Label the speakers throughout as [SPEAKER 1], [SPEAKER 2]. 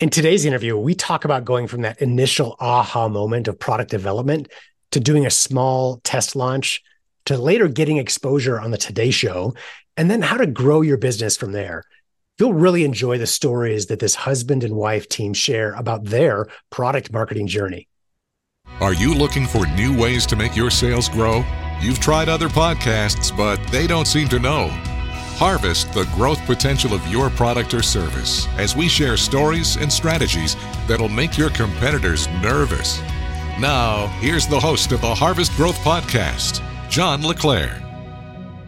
[SPEAKER 1] In today's interview, we talk about going from that initial aha moment of product development to doing a small test launch to later getting exposure on the Today Show, and then how to grow your business from there. You'll really enjoy the stories that this husband and wife team share about their product marketing journey.
[SPEAKER 2] Are you looking for new ways to make your sales grow? You've tried other podcasts, but they don't seem to know. Harvest the growth potential of your product or service as we share stories and strategies that'll make your competitors nervous. Now, here's the host of the Harvest Growth Podcast, John LeClaire.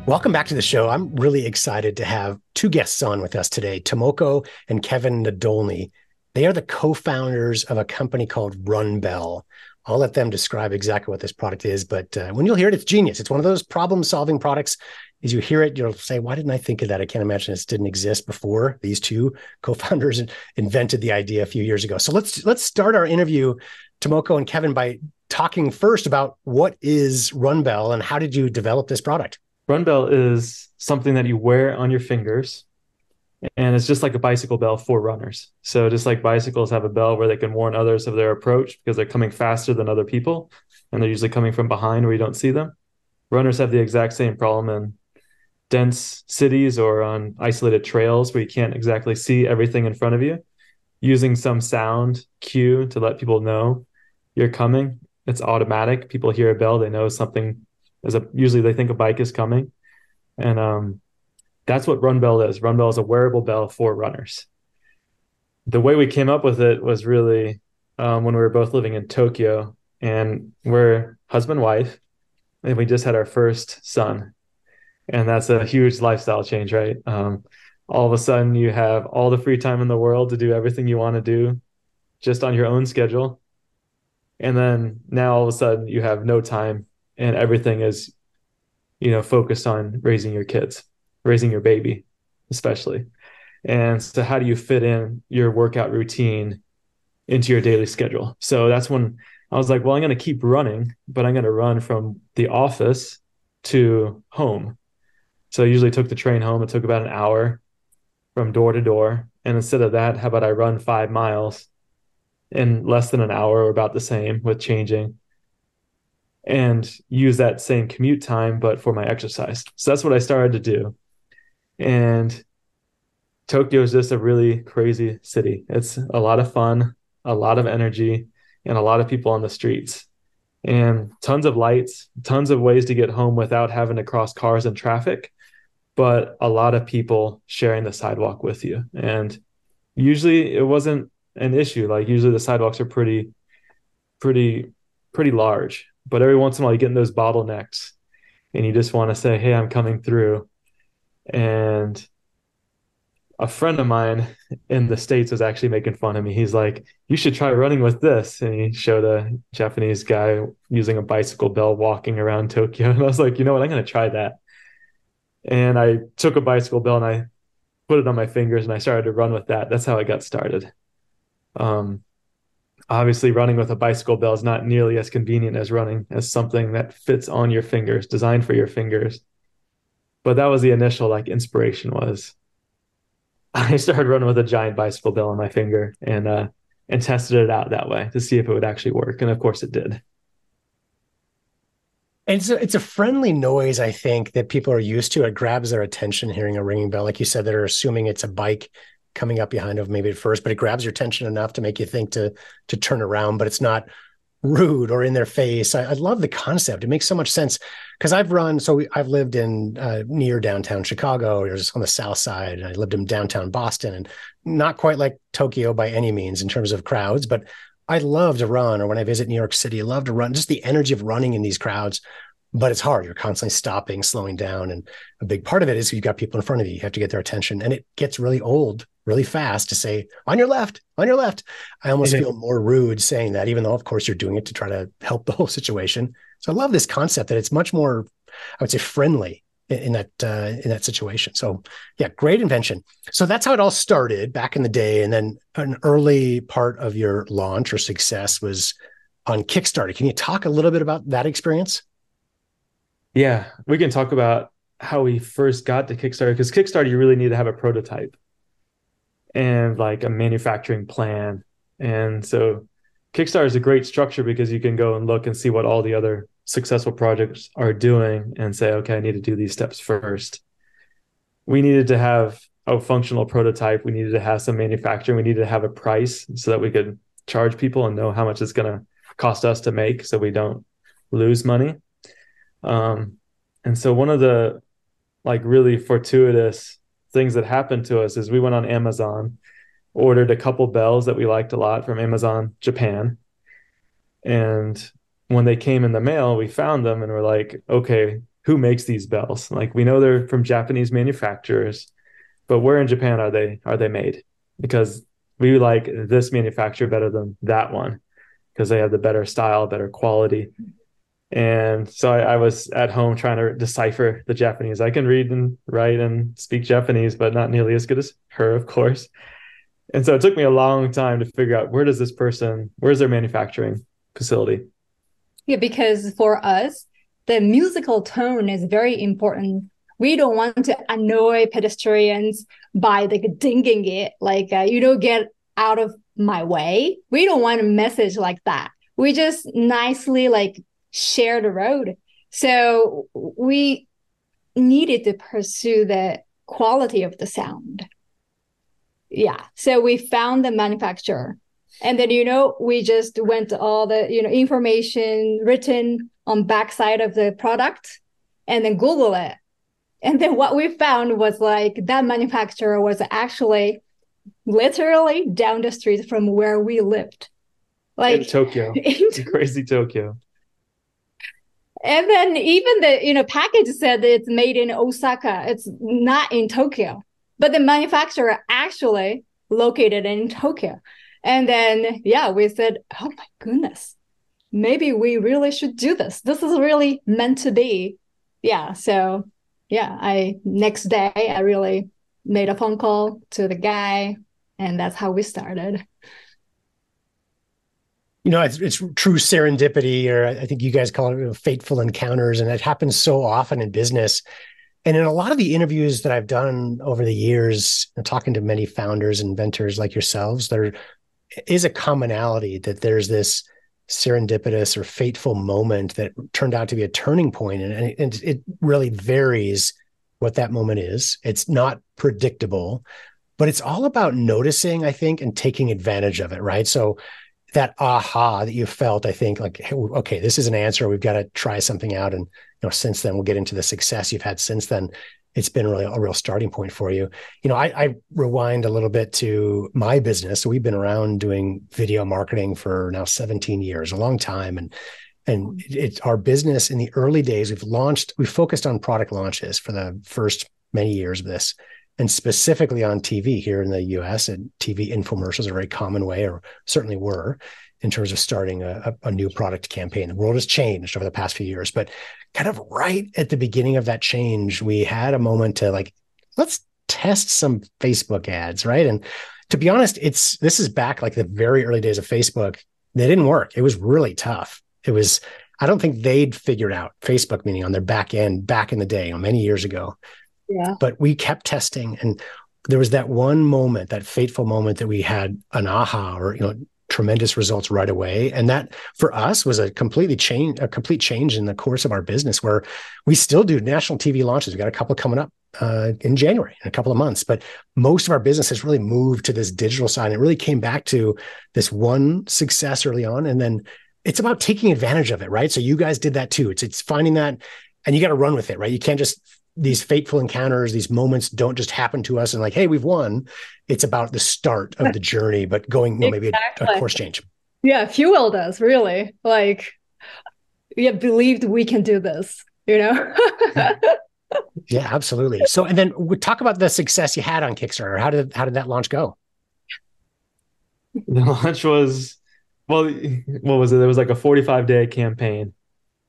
[SPEAKER 1] Welcome back to the show. I'm really excited to have two guests on with us today, Tomoko and Kevin Nadolny. They are the co-founders of a company called RunBell. I'll let them describe exactly what this product is, but uh, when you'll hear it, it's genius. It's one of those problem-solving products. As you hear it, you'll say, "Why didn't I think of that?" I can't imagine this didn't exist before. These two co-founders invented the idea a few years ago. So let's let's start our interview Tomoko and Kevin by talking first about what is RunBell and how did you develop this product?
[SPEAKER 3] RunBell is something that you wear on your fingers and it's just like a bicycle bell for runners. So just like bicycles have a bell where they can warn others of their approach because they're coming faster than other people and they're usually coming from behind where you don't see them. Runners have the exact same problem in dense cities or on isolated trails where you can't exactly see everything in front of you. Using some sound cue to let people know you're coming. It's automatic. People hear a bell, they know something is a usually they think a bike is coming. And um, that's what Run Bell is. Run Bell is a wearable bell for runners. The way we came up with it was really um, when we were both living in Tokyo and we're husband wife and we just had our first son and that's a huge lifestyle change right? Um, all of a sudden you have all the free time in the world to do everything you want to do just on your own schedule. And then now all of a sudden you have no time and everything is you know focused on raising your kids raising your baby especially. And so how do you fit in your workout routine into your daily schedule? So that's when i was like well i'm going to keep running but i'm going to run from the office to home so i usually took the train home. It took about an hour from door to door. And instead of that how about i run five miles in less than an hour or about the same with changing and use that same commute time but for my exercise. So that's what i started to do. And tokyo is just a really crazy city. It's a lot of fun a lot of energy and a lot of people on the streets. And tons of lights tons of ways to get home without having to cross cars and traffic but a lot of people sharing the sidewalk with you and usually it wasn't an issue. Like usually the sidewalks are pretty, pretty, pretty large, but every once in a while you get in those bottlenecks and you just want to say, Hey, I'm coming through. And a friend of mine in the States was actually making fun of me. He's like, You should try running with this. And he showed a Japanese guy using a bicycle bell walking around Tokyo. And I was like, You know what? I'm going to try that. And I took a bicycle bell and I put it on my fingers and I started to run with that. That's how I got started. Um, obviously, running with a bicycle bell is not nearly as convenient as running as something that fits on your fingers, designed for your fingers. But that was the initial like inspiration was I started running with a giant bicycle bell on my finger and uh, and tested it out that way to see if it would actually work, and of course it did.
[SPEAKER 1] And a, it's a friendly noise, I think, that people are used to. It grabs their attention hearing a ringing bell. Like you said, they're assuming it's a bike coming up behind them maybe at first, but it grabs your attention enough to make you think to to turn around. But it's not rude or in their face. I, I love the concept. It makes so much sense because I've run. So we, I've lived in uh, near downtown Chicago, or just on the south side. And I lived in downtown Boston, and not quite like Tokyo by any means in terms of crowds, but I love to run. Or when I visit New York City, I love to run. Just the energy of running in these crowds but it's hard. You're constantly stopping, slowing down. And a big part of it is you've got people in front of you. You have to get their attention. And it gets really old really fast to say, on your left, on your left. I almost feel more rude saying that, even though, of course, you're doing it to try to help the whole situation. So I love this concept that it's much more, I would say, friendly in, that uh, in that situation. So yeah, great invention. So that's how it all started back in the day. And then an early part of your launch or success was on Kickstarter. Can you talk a little bit about that experience?
[SPEAKER 3] Yeah, we can talk about how we first got to Kickstarter because Kickstarter, you really need to have a prototype. and like a manufacturing plan. And so Kickstarter is a great structure because you can go and look and see what all the other successful projects are doing and say, okay, I need to do these steps first. We needed to have a functional prototype. We needed to have some manufacturing. We needed to have a price so that we could charge people and know how much it's going to cost us to make so we don't lose money. Um, and so one of the like really fortuitous things that happened to us is we went on Amazon, ordered a couple bells that we liked a lot from Amazon Japan. And when they came in the mail, we found them and we're like, okay, who makes these bells? Like we know they're from Japanese manufacturers, but where in Japan are they are they made? Because we like this manufacturer better than that one because they have the better style, better quality. And so I, I, was at home trying to decipher the Japanese. I can read and write and speak Japanese, but not nearly as good as her, of course. And so it took me a long time to figure out where does this person, where's their manufacturing facility?
[SPEAKER 4] Yeah, because for us, the musical tone is very important. We don't want to annoy pedestrians by like dinging it, like uh, you know, get out of my way. We don't want a message like that. We just nicely like share the road. So we needed to pursue the quality of the sound. Yeah. So we found the manufacturer. And then, you know, we just went to all the, you know, information written on backside of the product and then Google it. And then what we found was like that manufacturer was actually literally down the street from where we lived.
[SPEAKER 3] Like in Tokyo. In crazy Tokyo.
[SPEAKER 4] And then even the you know package said it's made in Osaka. It's not in Tokyo, but the manufacturer actually located in Tokyo. And then yeah, we said, oh my goodness, maybe we really should do this. This is really meant to be. Yeah. So yeah, I next day I really made a phone call to the guy, and that's how we started
[SPEAKER 1] you know, it's, it's true serendipity, or I think you guys call it you know, fateful encounters, and it happens so often in business. And in a lot of the interviews that I've done over the years, talking to many founders, and inventors like yourselves, there is a commonality that there's this serendipitous or fateful moment that turned out to be a turning point, and, and it really varies what that moment is. It's not predictable, but it's all about noticing, I think, and taking advantage of it, right? So that aha that you felt, I think like, hey, okay, this is an answer. We've got to try something out. And, you know, since then we'll get into the success you've had since then. It's been really a real starting point for you. You know, I, I rewind a little bit to my business. So we've been around doing video marketing for now 17 years, a long time. And, and it's our business in the early days, we've launched, we focused on product launches for the first many years of this and specifically on TV here in the US, and TV infomercials are a very common way, or certainly were, in terms of starting a, a, new product campaign. The world has changed over the past few years, but kind of right at the beginning of that change, we had a moment to like, let's test some Facebook ads, right? And to be honest, it's this is back like the very early days of Facebook. They didn't work. It was really tough. It was, I don't think they'd figured out Facebook, meaning on their back end back in the day, you know, many years ago,
[SPEAKER 4] yeah.
[SPEAKER 1] But we kept testing and there was that one moment, that fateful moment that we had an aha or, you know, tremendous results right away. And that for us was a completely change, a complete change in the course of our business where we still do national TV launches. We got a couple coming up uh, in January in a couple of months, but most of our business has really moved to this digital side. And it really came back to this one success early on. And then it's about taking advantage of it, right? So you guys did that too. It's, it's finding that and you got to run with it, right? You can't just these fateful encounters, these moments don't just happen to us and like, hey, we've won. It's about the start of the journey, but going, you know, maybe exactly. a, a course change.
[SPEAKER 4] Yeah, fueled us really. Like, yeah, believed we can do this, you know?
[SPEAKER 1] yeah, absolutely. So, and then we talk about the success you had on Kickstarter. How did how did that launch go?
[SPEAKER 3] The launch was well, what was it? It was like a 45 day campaign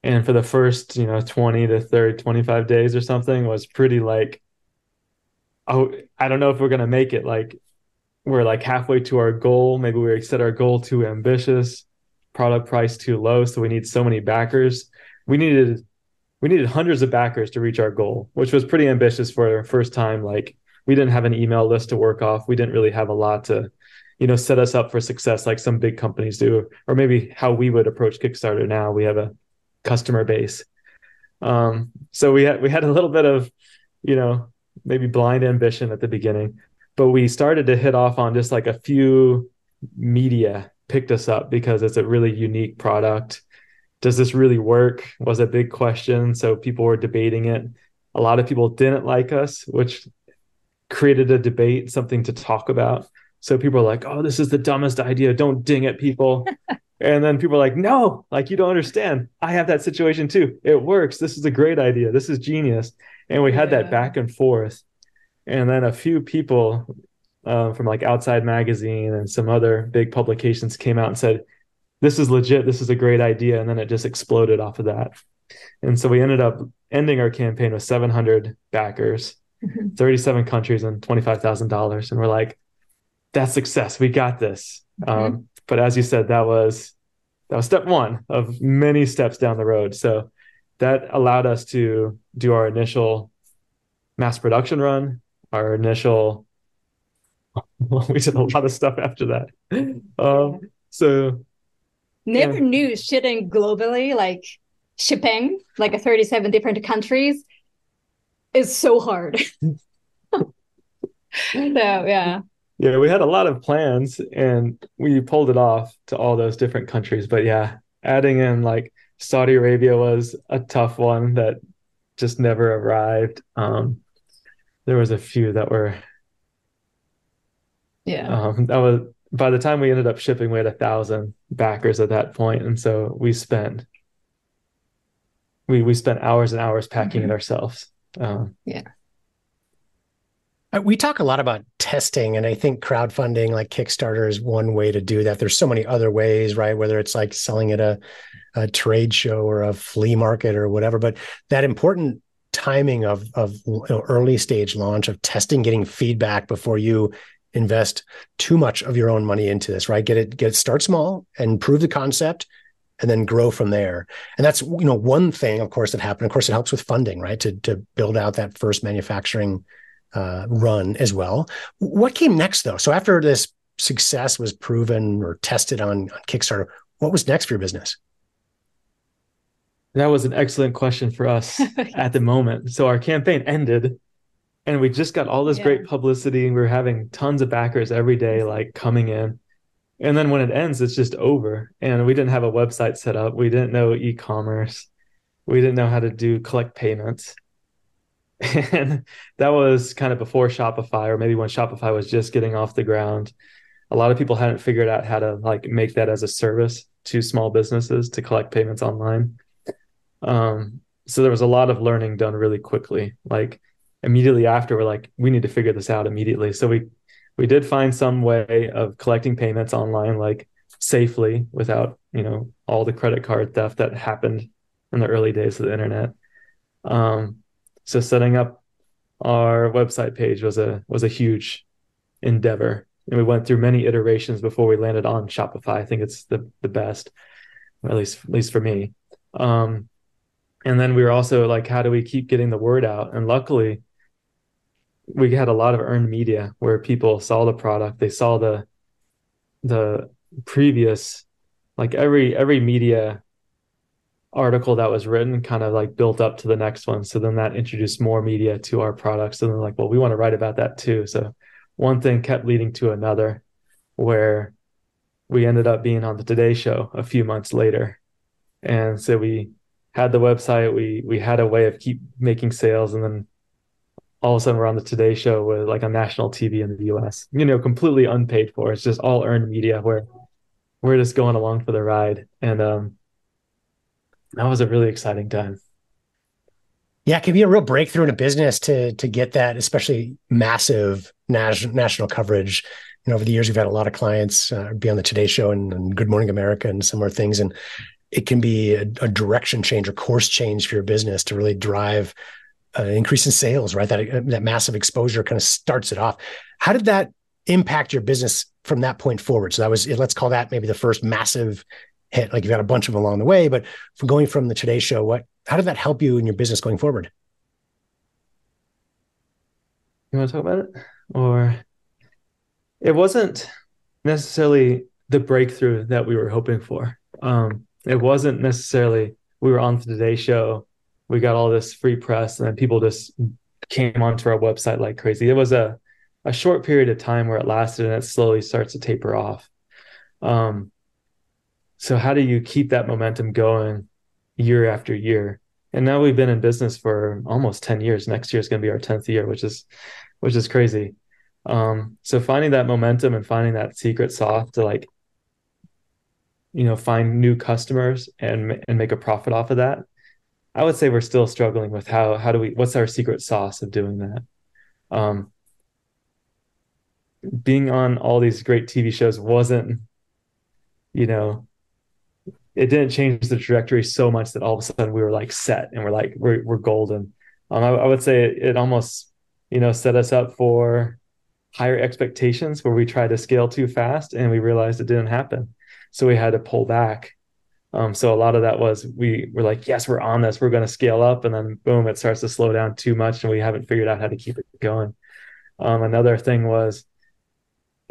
[SPEAKER 3] and for the first you know 20 to 30 25 days or something was pretty like oh i don't know if we're going to make it. Like we're like halfway to our goal. Maybe we set our goal too ambitious. Product price too low so we need so many backers. We needed we needed hundreds of backers to reach our goal which was pretty ambitious for our first time. Like we didn't have an email list to work off. We didn't really have a lot to, you know, set us up for success like some big companies do, or maybe how we would approach Kickstarter now. We have a customer base. Um, so we had we had a little bit of, you know, maybe blind ambition at the beginning, but we started to hit off on just like a few media picked us up because it's a really unique product. Does this really work? Was a big question. So people were debating it. A lot of people didn't like us, which created a debate, something to talk about. So people are like, oh, this is the dumbest idea. Don't ding at people. and then people are like, no, like you don't understand. I have that situation too. It works. This is a great idea. This is genius. And we had yeah. that back and forth. And then a few people uh, from like Outside Magazine and some other big publications came out and said, this is legit. This is a great idea. And then it just exploded off of that. And so we ended up ending our campaign with 700 backers, mm-hmm. 37 countries, and $25,000. And we're like, that's success. We got this. Mm-hmm. Um, but as you said, that was that was step one of many steps down the road. So that allowed us to do our initial mass production run, our initial we did a lot of stuff after that. Um, so
[SPEAKER 4] never yeah. knew shipping globally, like shipping like a 37 different countries is so hard. so yeah.
[SPEAKER 3] Yeah, we had a lot of plans and we pulled it off to all those different countries. But yeah, adding in like Saudi Arabia was a tough one that just never arrived. Um, there was a few that were
[SPEAKER 4] yeah.
[SPEAKER 3] Um, that was by the time we ended up shipping, we had a thousand backers at that point, and so we spent we we spent hours and hours packing mm-hmm. it ourselves. Um,
[SPEAKER 4] yeah.
[SPEAKER 1] Uh, we talk a lot about testing, and I think crowdfunding, like Kickstarter, is one way to do that. There's so many other ways, right? Whether it's like selling at a, a trade show or a flea market or whatever, but that important timing of of early stage launch of testing, getting feedback before you invest too much of your own money into this, right? Get it, get it, start small and prove the concept and then grow from there. And that's, you know, one thing, of course, that happened. Of course, it helps with funding, right? To, to build out that first manufacturing uh, run as well. What came next though? So after this success was proven or tested on, on Kickstarter, what was next for your business?
[SPEAKER 3] That was an excellent question for us at the moment. So our campaign ended and we just got all this yeah. great publicity and we were having tons of backers every day like coming in and then when it ends it's just over and we didn't have a website set up we didn't know e-commerce we didn't know how to do collect payments and that was kind of before shopify or maybe when shopify was just getting off the ground. A lot of people hadn't figured out how to like make that as a service to small businesses to collect payments online. Um, so there was a lot of learning done really quickly. Like immediately after we're like we need to figure this out immediately. So we we did find some way of collecting payments online like safely without you know all the credit card theft that happened in the early days of the internet. Um, so setting up our website page was a was a huge endeavor. And we went through many iterations before we landed on shopify. I think it's the the best at least at least for me. Um, and then we were also like how do we keep getting the word out? And luckily we had a lot of earned media where people saw the product, they saw the the previous like every every media article that was written kind of like built up to the next one. So then that introduced more media to our products. And then like, well, we want to write about that too. So one thing kept leading to another where we ended up being on the Today Show a few months later. And so we had the website, we we had a way of keep making sales and then all of a sudden we're on the Today Show with like on national TV in the U.S. You know, completely unpaid for. It's just all earned media where we're just going along for the ride, and um, that was a really exciting time.
[SPEAKER 1] Yeah, it can be a real breakthrough in a business to to get that, especially massive national national coverage. You know, over the years, we've had a lot of clients uh, be on the Today Show and, and Good Morning America and similar things, and it can be a, a direction change or course change for your business to really drive uh, increase in sales, right? That that massive exposure kind of starts it off. How did that impact your business from that point forward? So that was let's call that maybe the first massive hit. Like you've had a bunch of them along the way, but from going from the Today Show, what how did that help you in your business going forward?
[SPEAKER 3] you want to talk about it or it wasn't necessarily the breakthrough that we were hoping for um, it wasn't necessarily we were on the today show we got all this free press and then people just came onto our website like crazy it was a a short period of time where it lasted and it slowly starts to taper off um, so how do you keep that momentum going year after year? And now we've been in business for almost 10 years. Next year is going to be our 10th year which is which is crazy. Um, so finding that momentum and finding that secret sauce to like you know find new customers and and make a profit off of that i would say we're still struggling with how how do we what's our secret sauce of doing that? Um, being on all these great tv shows wasn't you know it didn't change the trajectory so much that all of a sudden we were like set and we're like we're, we're golden. Um, I, I would say it, it almost you know set us up for higher expectations where we tried to scale too fast and we realized it didn't happen. So we had to pull back. Um, so a lot of that was we were like yes we're on this. We're going to scale up. And then boom it starts to slow down too much and we haven't figured out how to keep it going. Um, another thing was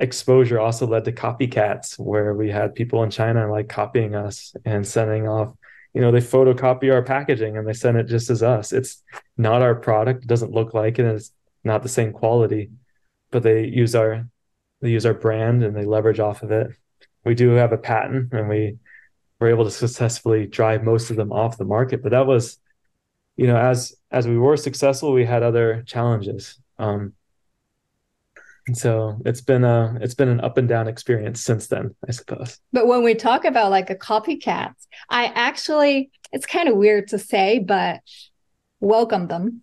[SPEAKER 3] exposure also led to copycats where we had people in china like copying us and sending off you know they photocopy our packaging and they send it just as us. It's not our product it doesn't look like it and it's not the same quality but they use our they use our brand and they leverage off of it. We do have a patent and we were able to successfully drive most of them off the market but that was you know as as we were successful we had other challenges. Um so it's been a it's been an up and down experience since then i suppose.
[SPEAKER 4] But when we talk about like a copycat i actually it's kind of weird to say but welcome them.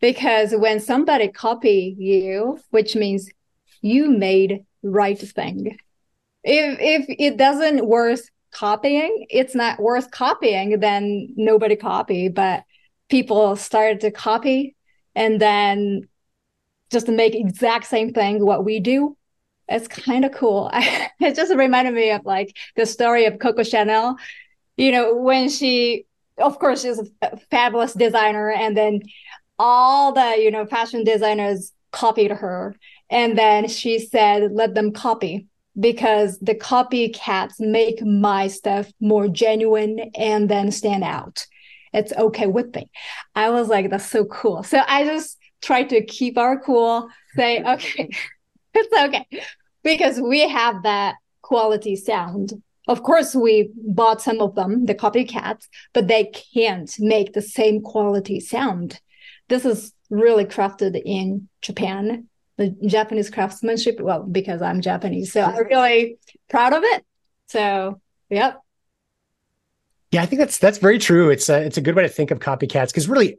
[SPEAKER 4] Because when somebody copy you which means you made right thing. If if it doesn't worth copying it's not worth copying then nobody copy. But people started to copy and then just to make exact same thing what we do. It's kind of cool. It just reminded me of like the story of coco chanel. You know when she of course she's a fabulous designer and then all the you know fashion designers copied her. And then she said let them copy because the copycats make my stuff more genuine and then stand out. It's okay with me. I was like that's so cool. So i just try to keep our cool, say, okay, it's okay. Because we have that quality sound. Of course, we bought some of them, the copycats, but they can't make the same quality sound. This is really crafted in Japan, the Japanese craftsmanship. Well, because I'm Japanese, so I'm really proud of it. So, yep.
[SPEAKER 1] Yeah, I think that's that's very true. It's a, it's a good way to think of copycats because really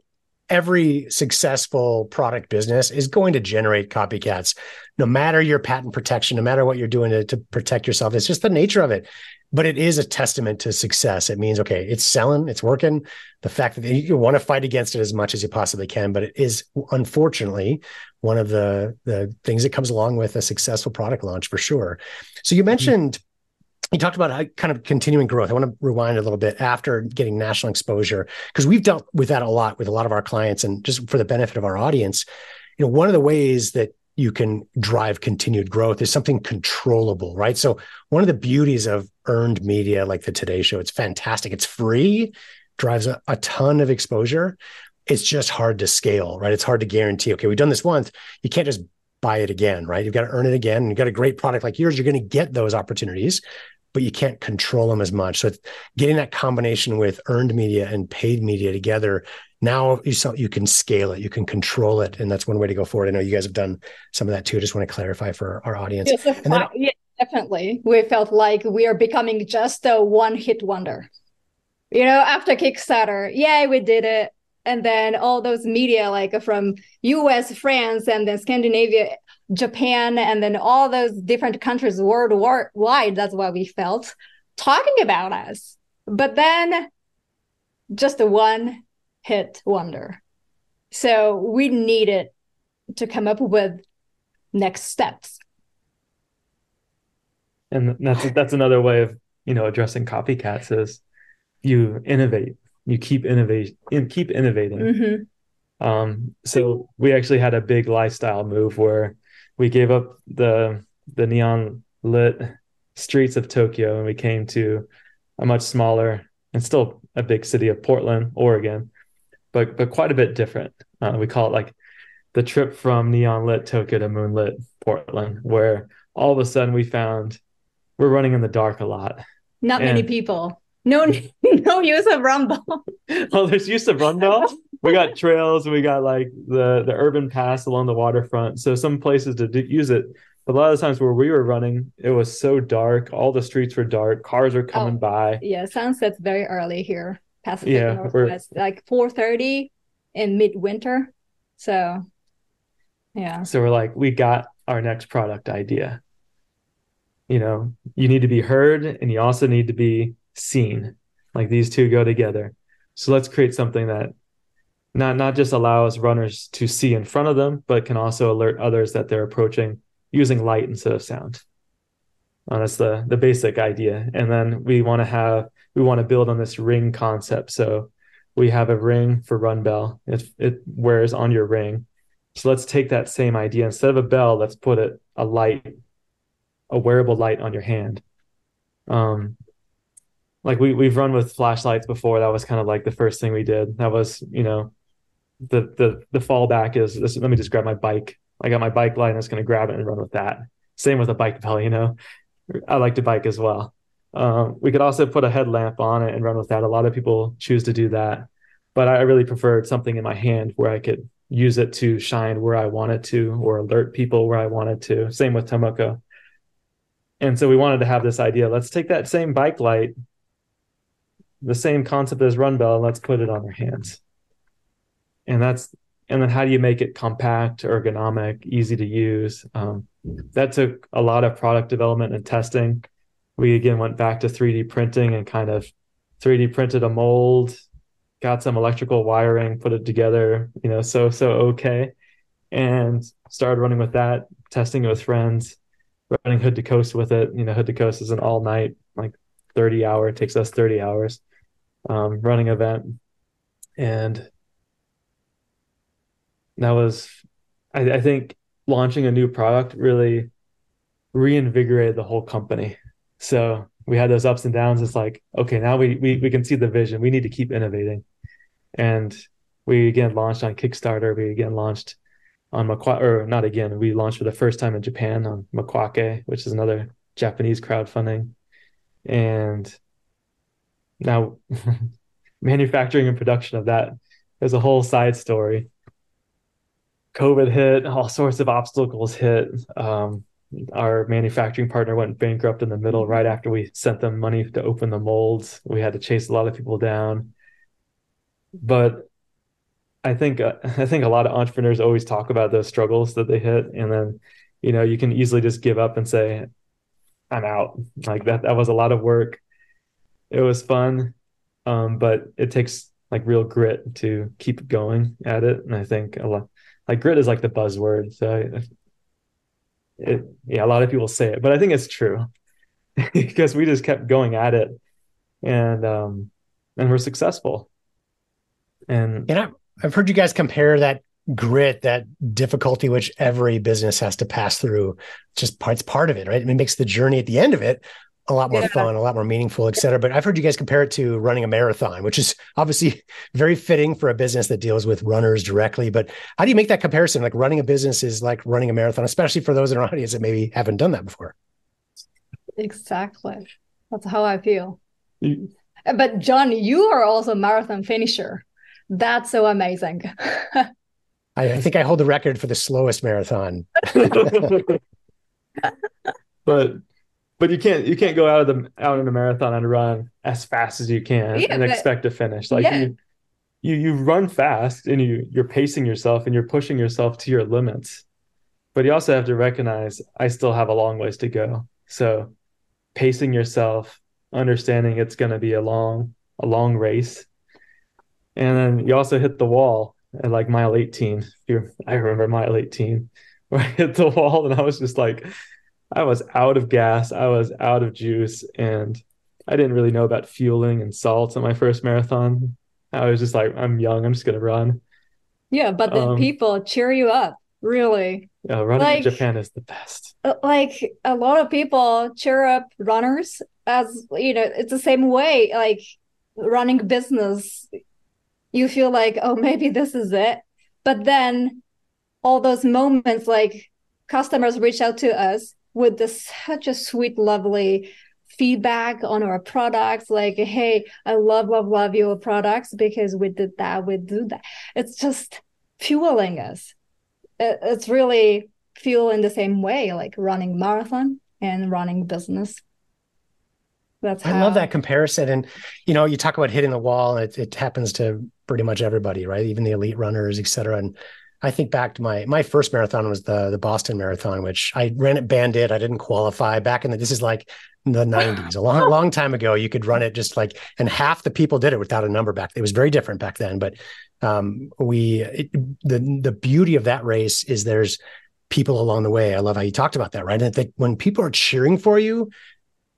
[SPEAKER 1] every successful product business is going to generate copycats no matter your patent protection no matter what you're doing to, to protect yourself. It's just the nature of it. But it is a testament to success. It means okay it's selling it's working. The fact that you want to fight against it as much as you possibly can but it is unfortunately one of the the things that comes along with a successful product launch for sure. So you mm-hmm. mentioned you talked about how kind of continuing growth. I want to rewind a little bit after getting national exposure because we've dealt with that a lot with a lot of our clients, and just for the benefit of our audience, you know, one of the ways that you can drive continued growth is something controllable, right? So one of the beauties of earned media like the Today Show, it's fantastic. It's free, drives a, a ton of exposure. It's just hard to scale, right? It's hard to guarantee. Okay, we've done this once. You can't just buy it again, right? You've got to earn it again. You've got a great product like yours. You're going to get those opportunities but you can't control them as much. So getting that combination with earned media and paid media together, now you you can scale it, you can control it, and that's one way to go forward. I know you guys have done some of that too. I just want to clarify for our audience.
[SPEAKER 4] Yes, then, yeah, definitely. We felt like we are becoming just a one-hit wonder. You know, after Kickstarter, yeah, we did it and then all those media like from US, France, and then Scandinavia, Japan, and then all those different countries worldwide. Wide, that's what we felt talking about us. But then just a one hit wonder. So we needed to come up with next steps.
[SPEAKER 3] And that's that's another way of you know addressing copycats is you innovate, you keep innovate, keep innovating. Mm-hmm Um, so we actually had a big lifestyle move where we gave up the the neon lit streets of Tokyo and we came to a much smaller and still a big city of Portland, Oregon, but but quite a bit different. Uh, we call it like the trip from neon lit Tokyo to moonlit Portland, where all of a sudden we found we're running in the dark a lot.
[SPEAKER 4] Not and, many people. No, no use of Runbell.
[SPEAKER 3] well, there's use of Runbell. we got trails. We got like the the urban pass along the waterfront. So some places to do, use it. But a lot of times where we were running, it was so dark. All the streets were dark. Cars are coming oh, by.
[SPEAKER 4] Yeah, sunset's very early here. Pacific yeah, Northwest, like four thirty in midwinter. So, yeah.
[SPEAKER 3] So we're like, we got our next product idea. You know, you need to be heard, and you also need to be seen. Like these two go together. So let's create something that not not just allows runners to see in front of them, but can also alert others that they're approaching using light instead of sound. And that's the the basic idea. And then we want to have we want to build on this ring concept. So we have a ring for run bell. It it wears on your ring. So let's take that same idea instead of a bell, let's put it a light, a wearable light on your hand. Um, like we we've run with flashlights before. That was kind of like the first thing we did. That was you know, the the the fallback is this, let me just grab my bike. I got my bike light. I'm just gonna grab it and run with that. Same with a bike bell. You know, I like to bike as well. Um, we could also put a headlamp on it and run with that. A lot of people choose to do that, but I really preferred something in my hand where I could use it to shine where I wanted to or alert people where I wanted to. Same with Tomoko. And so we wanted to have this idea. Let's take that same bike light the same concept as run bell let's put it on their hands. And that's and then how do you make it compact ergonomic easy to use? Um, that took a lot of product development and testing. We again went back to 3d printing and kind of 3d printed a mold got some electrical wiring put it together you know so so okay. And started running with that testing it with friends running hood to coast with it. You know hood to coast is an all night like 30 hour it takes us 30 hours um, running event, and that was, I, I think, launching a new product really reinvigorated the whole company. So we had those ups and downs. It's like, okay, now we we we can see the vision. We need to keep innovating, and we again launched on Kickstarter. We again launched on Makwa, or not again. We launched for the first time in Japan on Makuake, which is another Japanese crowdfunding, and now manufacturing and production of that is a whole side story. Covid hit all sorts of obstacles hit. Um, our manufacturing partner went bankrupt in the middle right after we sent them money to open the molds. We had to chase a lot of people down. But i think uh, i think a lot of entrepreneurs always talk about those struggles that they hit. And then you know you can easily just give up and say i'm out. Like that that was a lot of work it was fun, um, but it takes like real grit to keep going at it. And I think a lot like grit is like the buzzword. So it, yeah, a lot of people say it, but I think it's true because we just kept going at it and um and we're successful. And
[SPEAKER 1] and I, I've heard you guys compare that grit, that difficulty which every business has to pass through. Just parts part of it, right? It makes the journey at the end of it a lot more yeah. fun, a lot more meaningful, et cetera. But I've heard you guys compare it to running a marathon, which is obviously very fitting for a business that deals with runners directly. But how do you make that comparison? Like running a business is like running a marathon, especially for those in our audience that maybe haven't done that before.
[SPEAKER 4] Exactly. That's how I feel. Mm. But John, you are also a marathon finisher. That's so amazing.
[SPEAKER 1] I, I think I hold the record for the slowest marathon.
[SPEAKER 3] but but you can't you can't go out of the out in a marathon and run as fast as you can yeah, and but, expect to finish. Like yeah. you you you run fast and you you're pacing yourself and you're pushing yourself to your limits. But you also have to recognize I still have a long ways to go. So pacing yourself, understanding it's going to be a long a long race. And then you also hit the wall at like mile 18. You're, I remember mile 18 where I hit the wall and I was just like I was out of gas, I was out of juice, and I didn't really know about fueling and salt in my first marathon. I was just like, I'm young, I'm just gonna run.
[SPEAKER 4] Yeah, but the
[SPEAKER 3] Um,
[SPEAKER 4] people cheer you up, really.
[SPEAKER 3] Yeah, running
[SPEAKER 4] Like-
[SPEAKER 3] in Japan is the best.
[SPEAKER 4] Uh, Like a lot of people cheer up runners as, you know, it's the same way, like running business. You feel like, oh, maybe this is it. But then all those moments, like customers reach out to us with this such a sweet, lovely feedback on our products like hey i love love love your products because we did that we do that it's just fueling us it's really fuel in the same way like running marathon and running business that's
[SPEAKER 1] I
[SPEAKER 4] how
[SPEAKER 1] love that comparison. And, you know, you talk about hitting the wall, and it, it happens to pretty much everybody, right? Even the elite runners, et cetera. And I think back to my my first marathon was the the Boston Marathon, which I ran at Bandit. I didn't qualify back in the this is like the 90s, a long, long time ago. You could run it just like, and half the people did it without a number back. It was very different back then. But um, we it, the the beauty of that race is there's people along the way. I love how you talked about that, right? And that when people are cheering for you,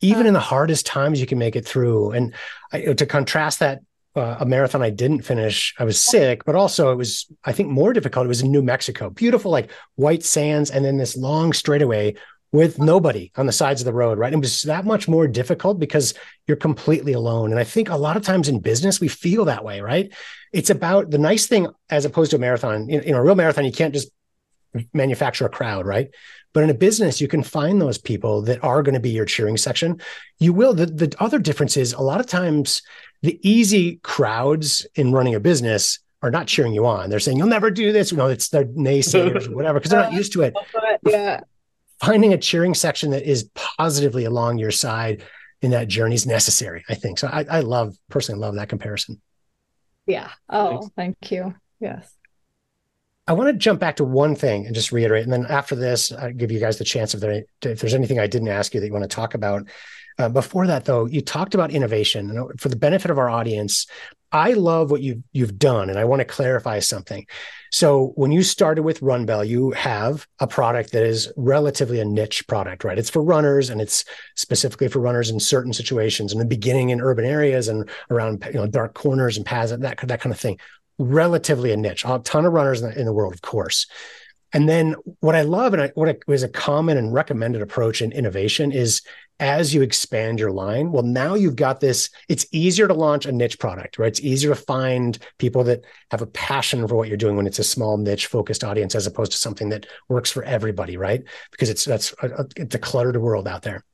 [SPEAKER 1] even in the hardest times, you can make it through. And I, to contrast that, uh, a marathon I didn't finish, I was sick, but also it was, I think, more difficult. It was in New Mexico, beautiful, like white sands, and then this long straightaway with nobody on the sides of the road, right? It was that much more difficult because you're completely alone. And I think a lot of times in business, we feel that way, right? It's about the nice thing as opposed to a marathon. In, in a real marathon, you can't just manufacture a crowd, right? But in a business, you can find those people that are going to be your cheering section. You will. The, the other difference is a lot of times the easy crowds in running a business are not cheering you on. They're saying, you'll never do this. You know, it's the naysayers or whatever, because they're not used to it.
[SPEAKER 4] yeah
[SPEAKER 1] Finding a cheering section that is positively along your side in that journey is necessary, I think. So I, I love, personally love that comparison.
[SPEAKER 4] yeah oh
[SPEAKER 3] Thanks.
[SPEAKER 4] thank you yes
[SPEAKER 1] I want to jump back to one thing and just reiterate, and then after this, I give you guys the chance if there if there's anything I didn't ask you that you want to talk about. Uh, before that, though, you talked about innovation, and for the benefit of our audience, I love what you you've done, and I want to clarify something. So, when you started with Runbell, you have a product that is relatively a niche product, right? It's for runners, and it's specifically for runners in certain situations. In the beginning, in urban areas and around you know dark corners and paths, that that kind of thing relatively a niche. A ton of runners in the, in the world, of course. And then what I love and I, what I, was a common and recommended approach in innovation is as you expand your line, well, now you've got this, it's easier to launch a niche product, right? It's easier to find people that have a passion for what you're doing when it's a small niche focused audience, as opposed to something that works for everybody, right? Because it's, that's, a, a, it's a cluttered world out there.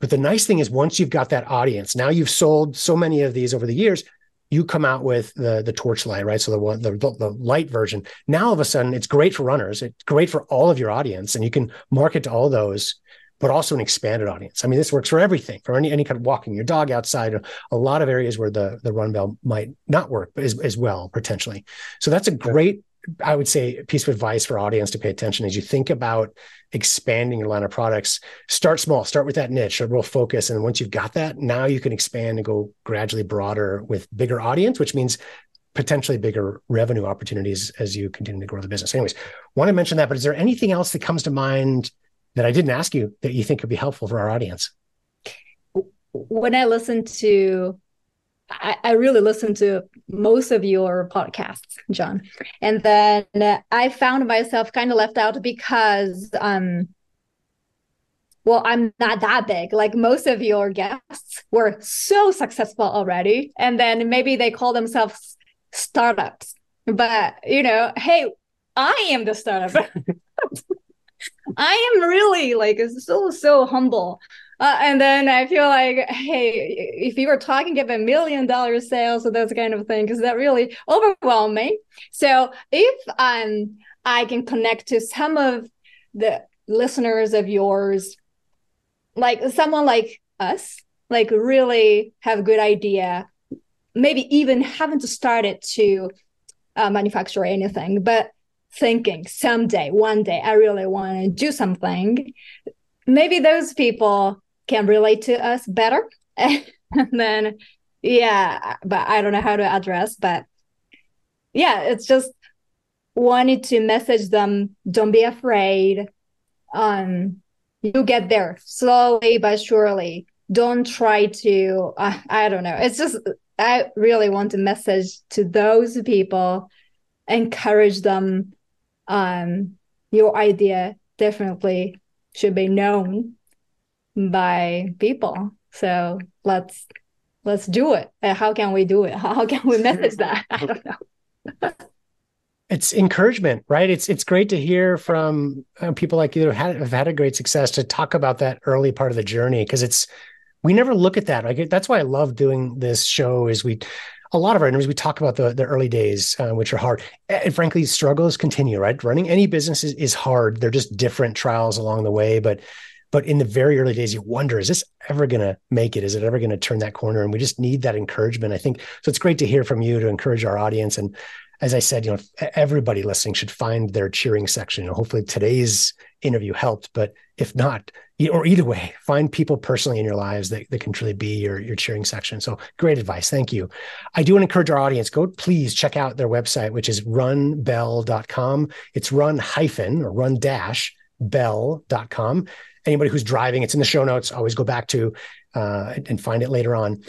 [SPEAKER 1] But the nice thing is once you've got that audience, now you've sold so many of these over the years, you come out with the the torchlight, right? So the one the, the light version. Now all of a sudden, it's great for runners. It's great for all of your audience, and you can market to all those, but also an expanded audience. I mean, this works for everything, for any any kind of walking your dog outside, a lot of areas where the the run bell might not work, as, as well potentially. So that's a great. I would say piece of advice for audience to pay attention as you think about expanding your line of products. Start small, start with that niche, a real focus. And once you've got that, now you can expand and go gradually broader with bigger audience, which means potentially bigger revenue opportunities as you continue to grow the business. Anyways, want to mention that, but is there anything else that comes to mind that I didn't ask you that you think could be helpful for our audience?
[SPEAKER 4] when I listen to, I, I really listen to most of your podcasts, John, and then I found myself kind of left out because, um, well, I'm not that big. Like most of your guests were so successful already, and then maybe they call themselves startups. But you know, hey, I am the startup. I am really like so so humble. Uh, and then I feel like, hey, if you were talking about million dollar sales or those kind of things, because that really overwhelmed me. So if um I can connect to some of the listeners of yours, like someone like us, like really have a good idea, maybe even haven't started to uh, manufacture anything, but thinking someday, one day, I really want to do something. Maybe those people can relate to us better. and then, yeah, but I don't know how to address, but yeah, it's just wanted to message them don't be afraid. Um, you get there slowly but surely. Don't try to, uh, I don't know. It's just, I really want to message to those people encourage them um, your idea definitely should be known by people. So let's let's do it. How can we do it? How can we message that? I don't know.
[SPEAKER 1] It's encouragement right? It's it's great to hear from uh, people like you who have, have had a great success to talk about that early part of the journey because it's we never look at that. Like that's why i love doing this show is we a lot of our interviews we talk about the, the early days uh, which are hard. And frankly struggles continue right? Running any business is, is hard. They're just different trials along the way but but in the very early days you wonder is this ever going to make it? Is it ever going to turn that corner? And we just need that encouragement i think. So it's great to hear from you to encourage our audience. And as I said, you know, everybody listening should find their cheering section. You know, hopefully today's interview helped, but if not, or either way, find people personally in your lives that, that can truly be your, your cheering section. So great advice. Thank you. I do want to encourage our audience, go please check out their website, which is runbell.com. It's run hyphen or run dash bell.com. Anybody who's driving, it's in the show notes. Always go back to uh, and find it later on.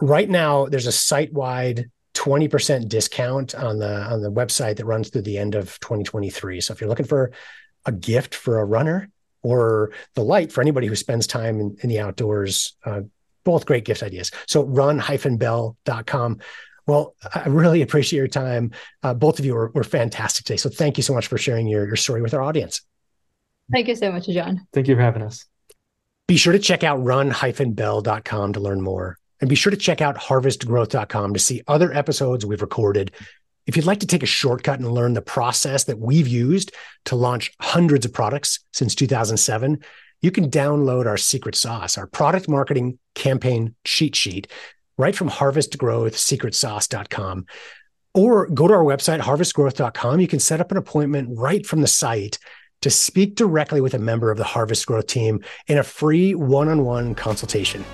[SPEAKER 1] Right now, there's a site wide 20% discount on the on the website that runs through the end of 2023. So if you're looking for a gift for a runner or the light for anybody who spends time in, in the outdoors, uh, both great gift ideas. So run-bell.com. Well, I really appreciate your time. Uh, both of you were, were fantastic today. So thank you so much for sharing your, your story with our audience.
[SPEAKER 4] Thank you so much, John.
[SPEAKER 3] Thank you for having us.
[SPEAKER 1] Be sure to check out run-bell.com to learn more. And be sure to check out harvestgrowth.com to see other episodes we've recorded. If you'd like to take a shortcut and learn the process that we've used to launch hundreds of products since 2007, you can download our secret sauce, our product marketing campaign cheat sheet, right from harvestgrowthsecretsauce.com. Or go to our website, harvestgrowth.com. You can set up an appointment right from the site to speak directly with a member of the Harvest Growth team in a free one on one consultation.